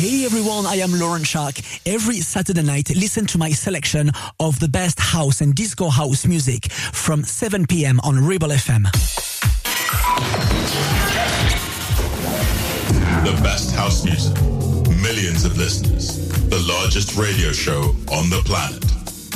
Hey everyone, I am Laurent Schark. Every Saturday night, listen to my selection of the best house and disco house music from 7 p.m. on Rebel FM. The best house music, millions of listeners, the largest radio show on the planet.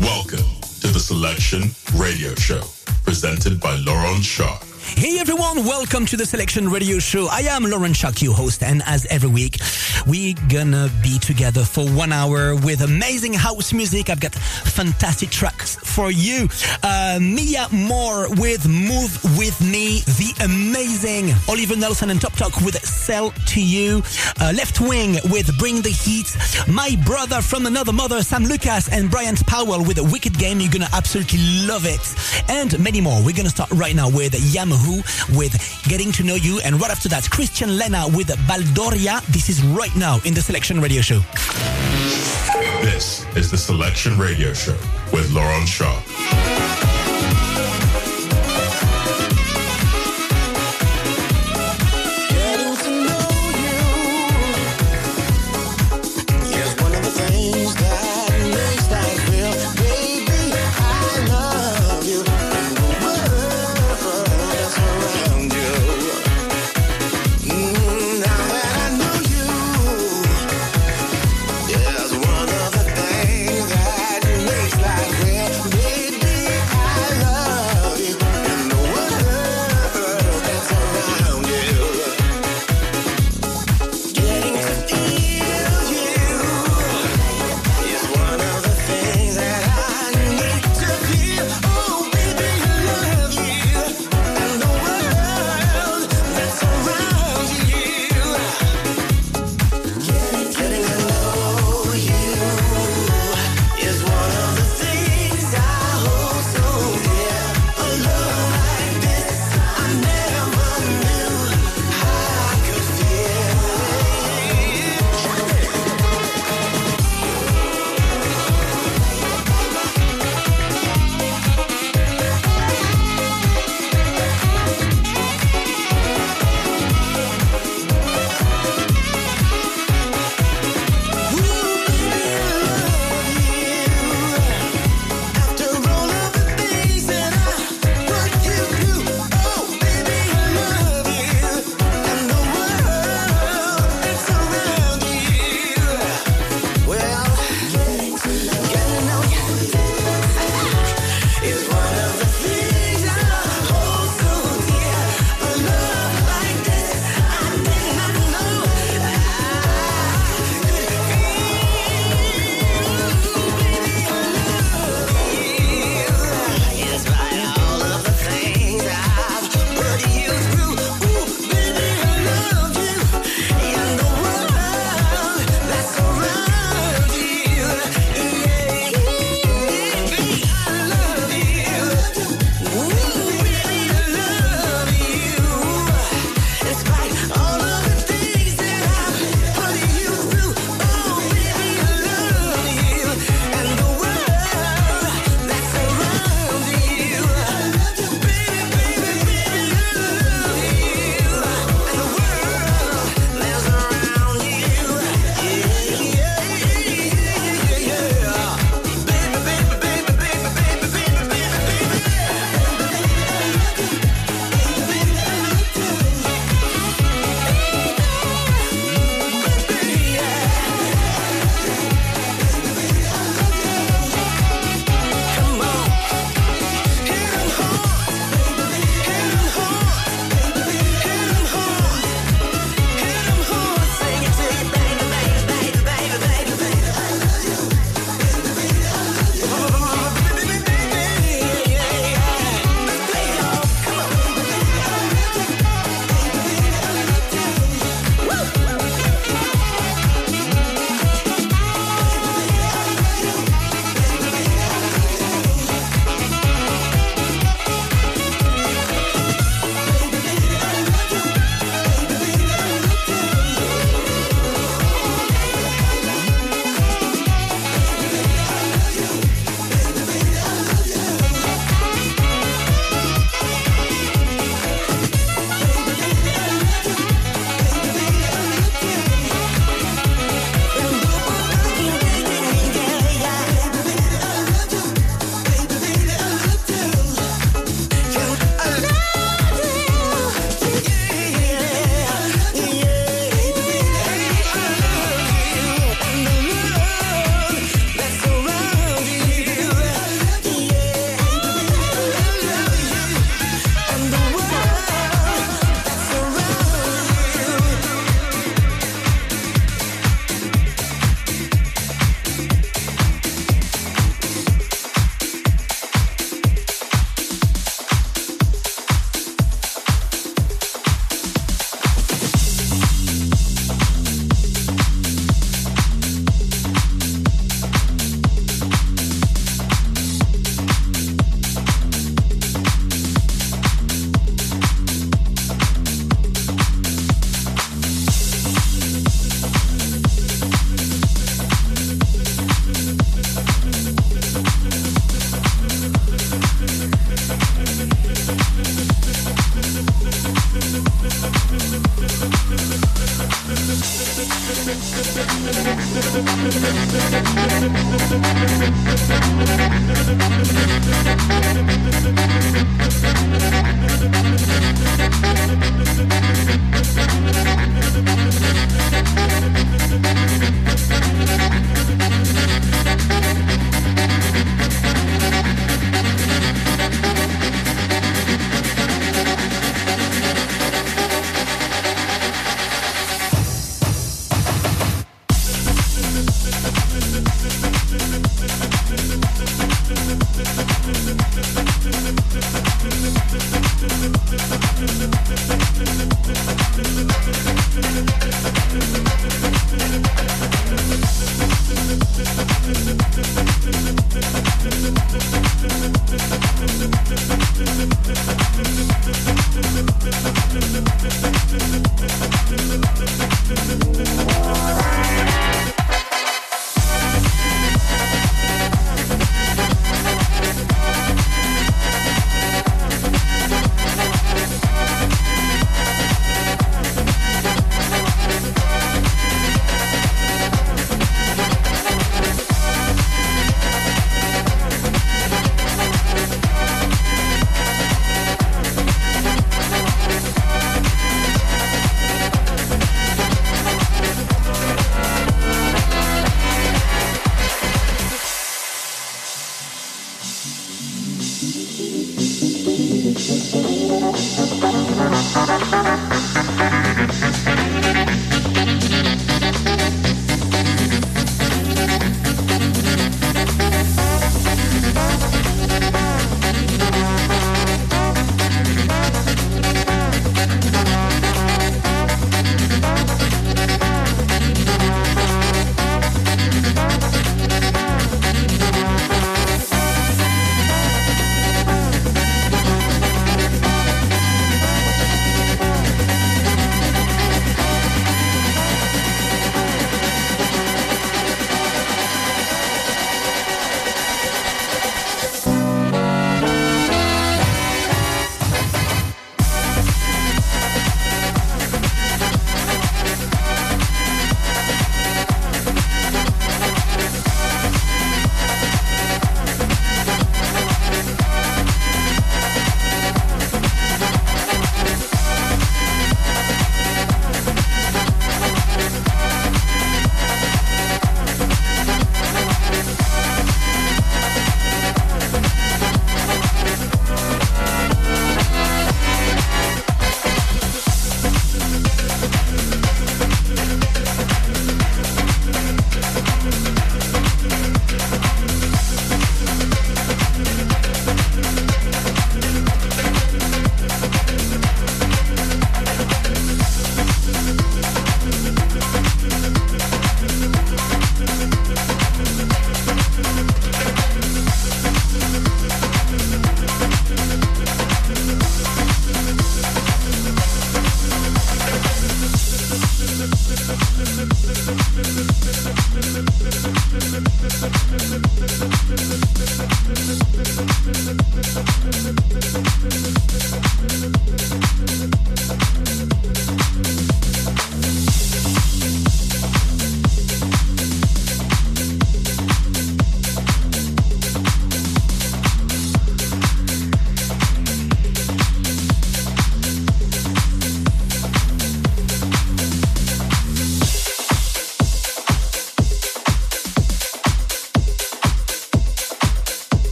Welcome to the Selection Radio Show, presented by Laurent Schark. Hey everyone, welcome to the Selection Radio Show. I am Laurent Schark, your host, and as every week, we're gonna be together for one hour with amazing house music. I've got fantastic tracks for you. Uh, Mia Moore with Move With Me, the amazing Oliver Nelson and Tobtok with Sell To You, uh, Left Wing with Bring the Heat, my brother from another mother, Sam Lucas and Brian Powell with a Wicked Game. You're gonna absolutely love it. And many more. We're gonna start right now with Yamaha who with Getting to Know You. And right after that, Christian Lena with Baldoria. This is right now in the Selection Radio Show. This is the Selection Radio Show with Laurent Schark.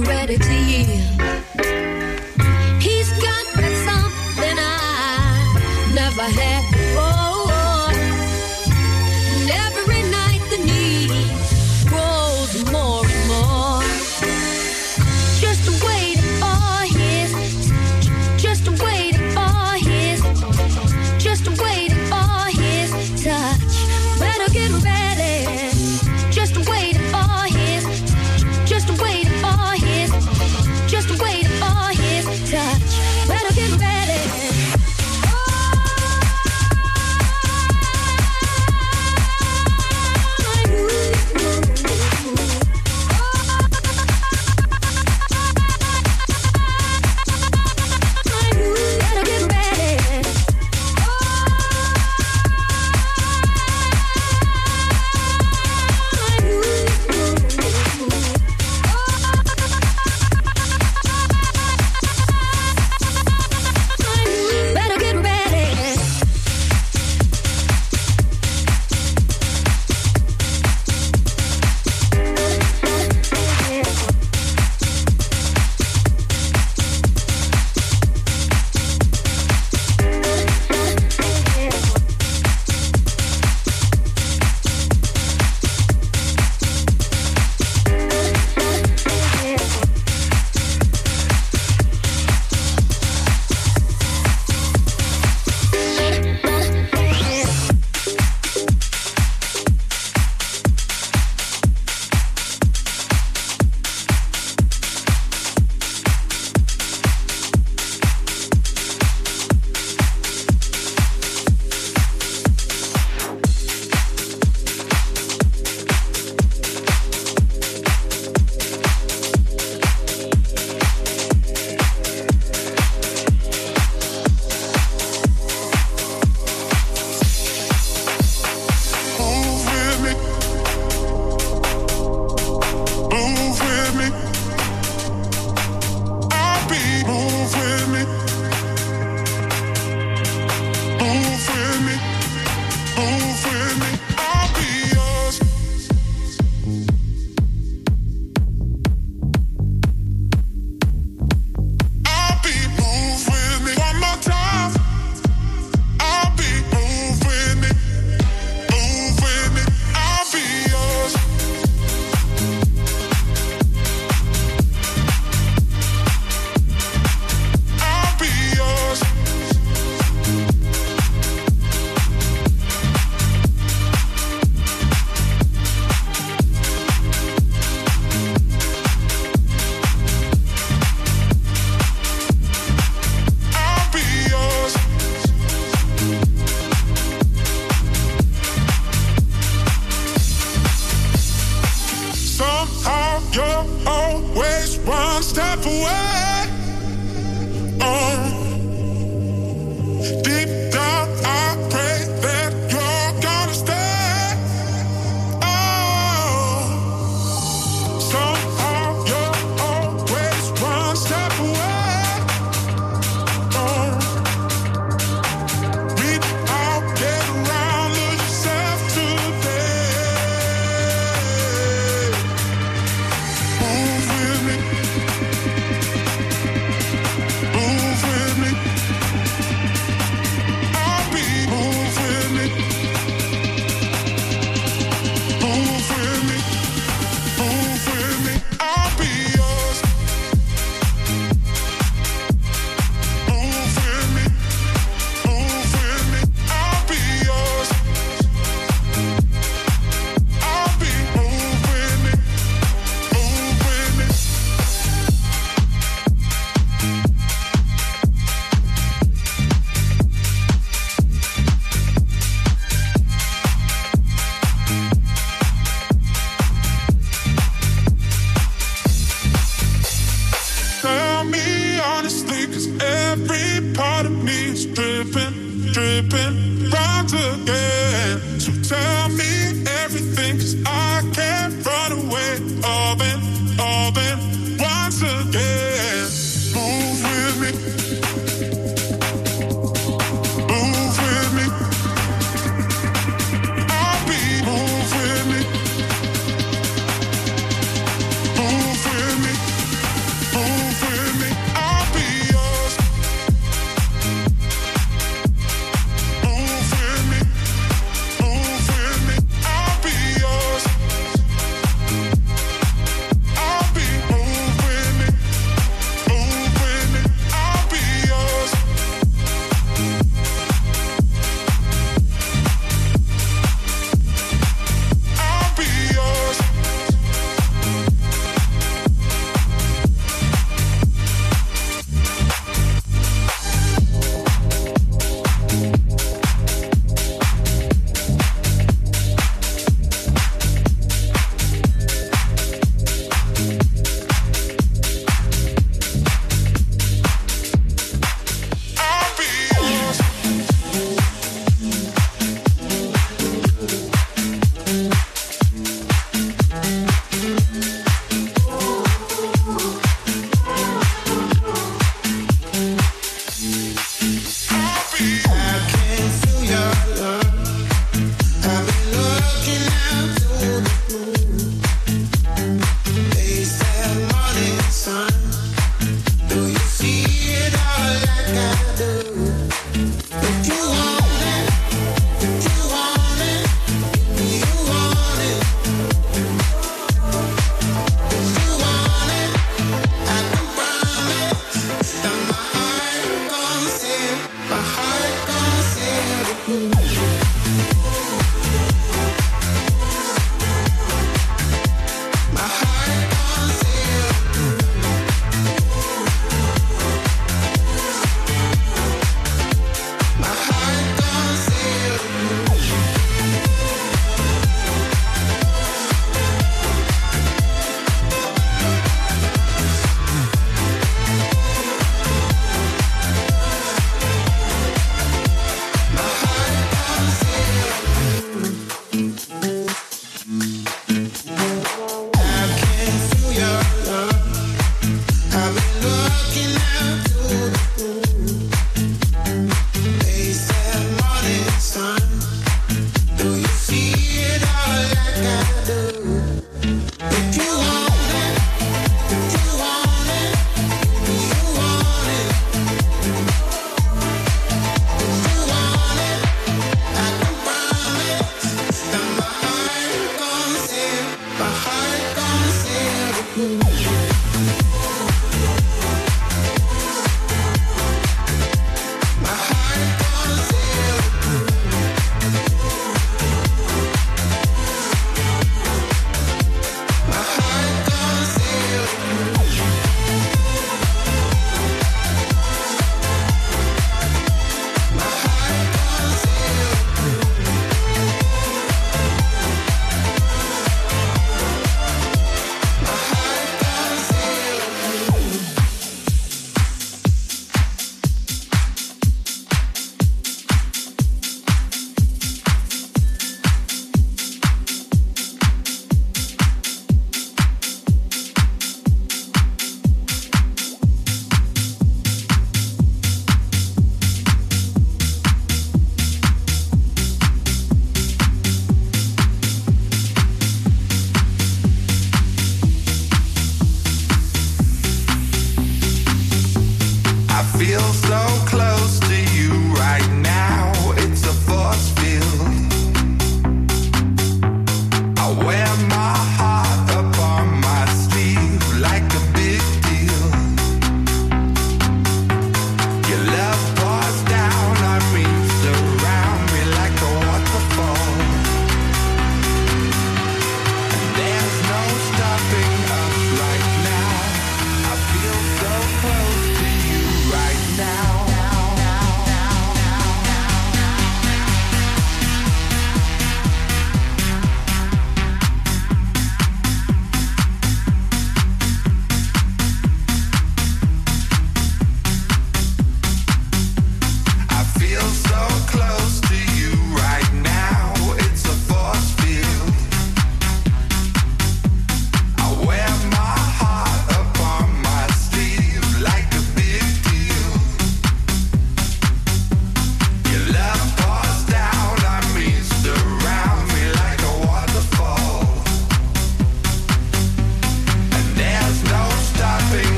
Ready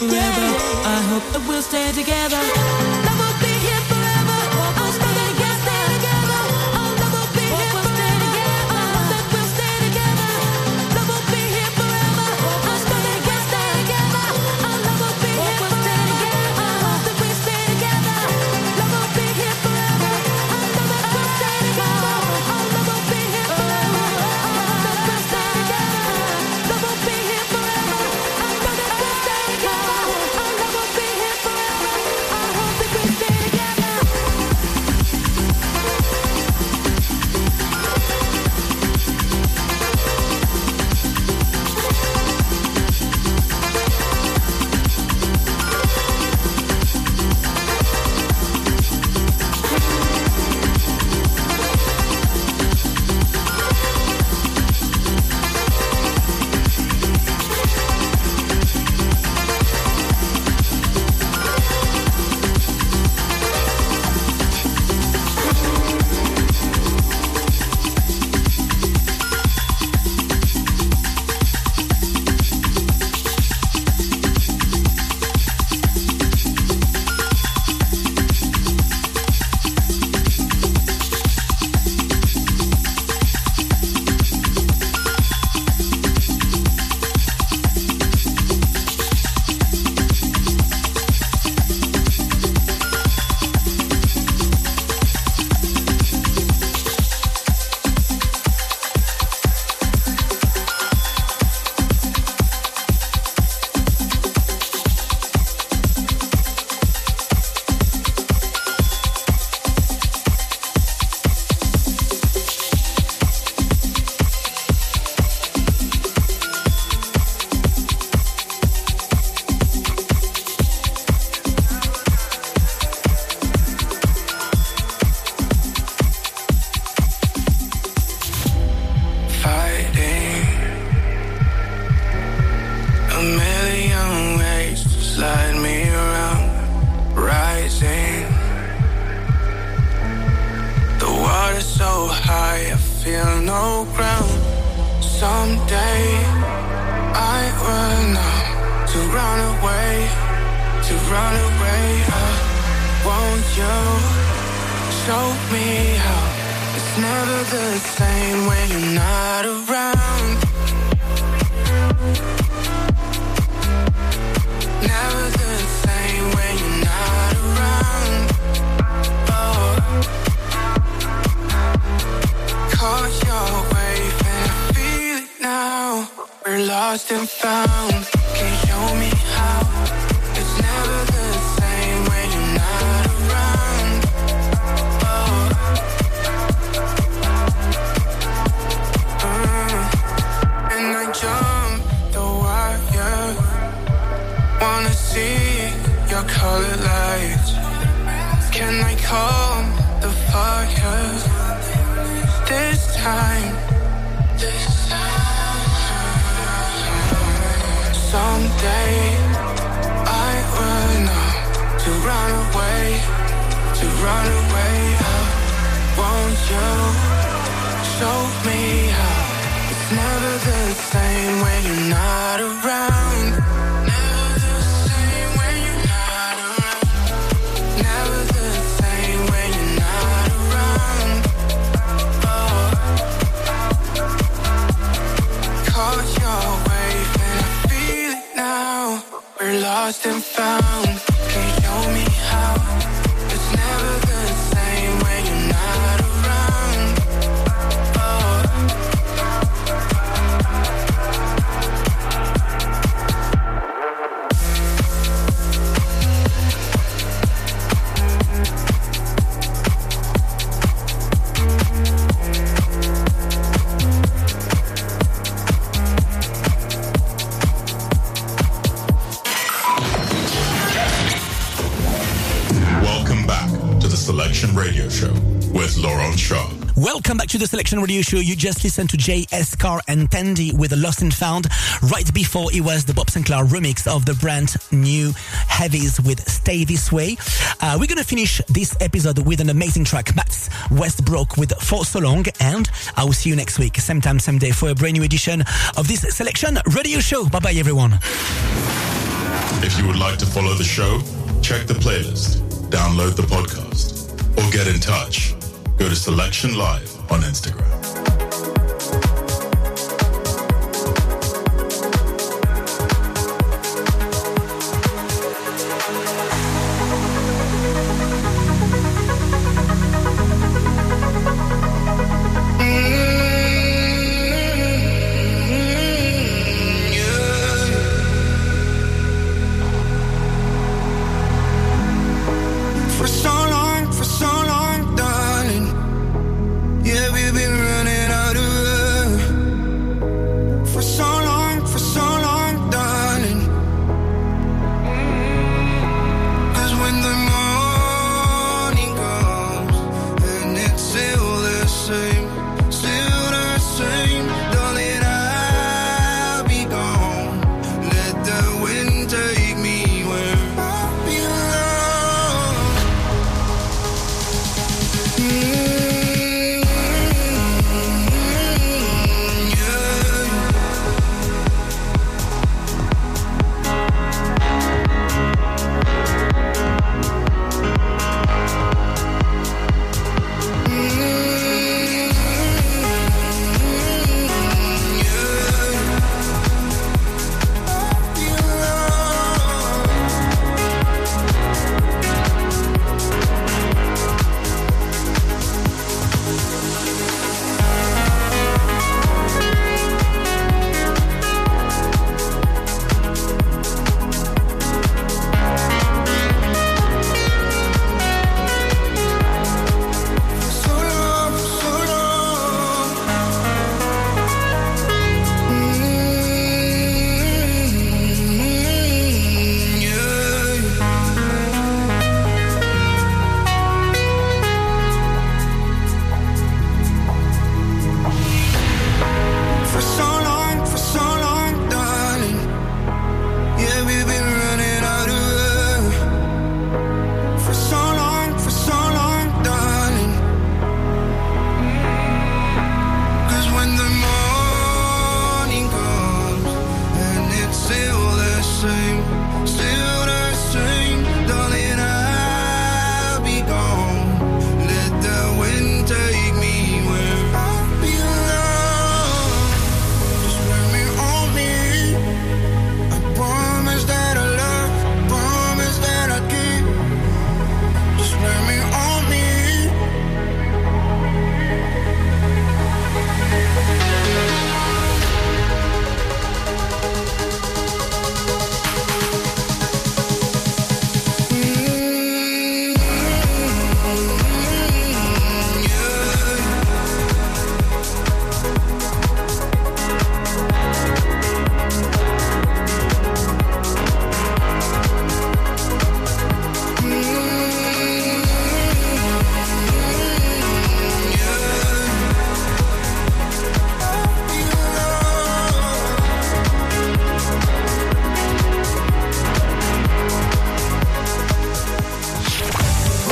forever. I hope that we'll stay together. lost and found. Can you show me how? It's never the same when you're not around. Oh. Mm. And I jump the wire. Wanna see your colored lights. Can I calm the fire? This time day I run know to run away, to run away. How won't you show me how? It's never the same when you're not around. lost and found. To the Selection Radio Show. You just listened to J.S. Carr and Tandy with Lost and Found. Right before it was the Bob Sinclar remix of the Brand New Heavies with Stay This Way. Uh, we're going to finish this episode with an amazing track, Max Westbrook with For So Long. And I will see you next week, same time, same day for a brand new edition of this Selection Radio Show. Bye bye, everyone. If you would like to follow the show, check the playlist, download the podcast, or get in touch, go to Selection Live on Instagram.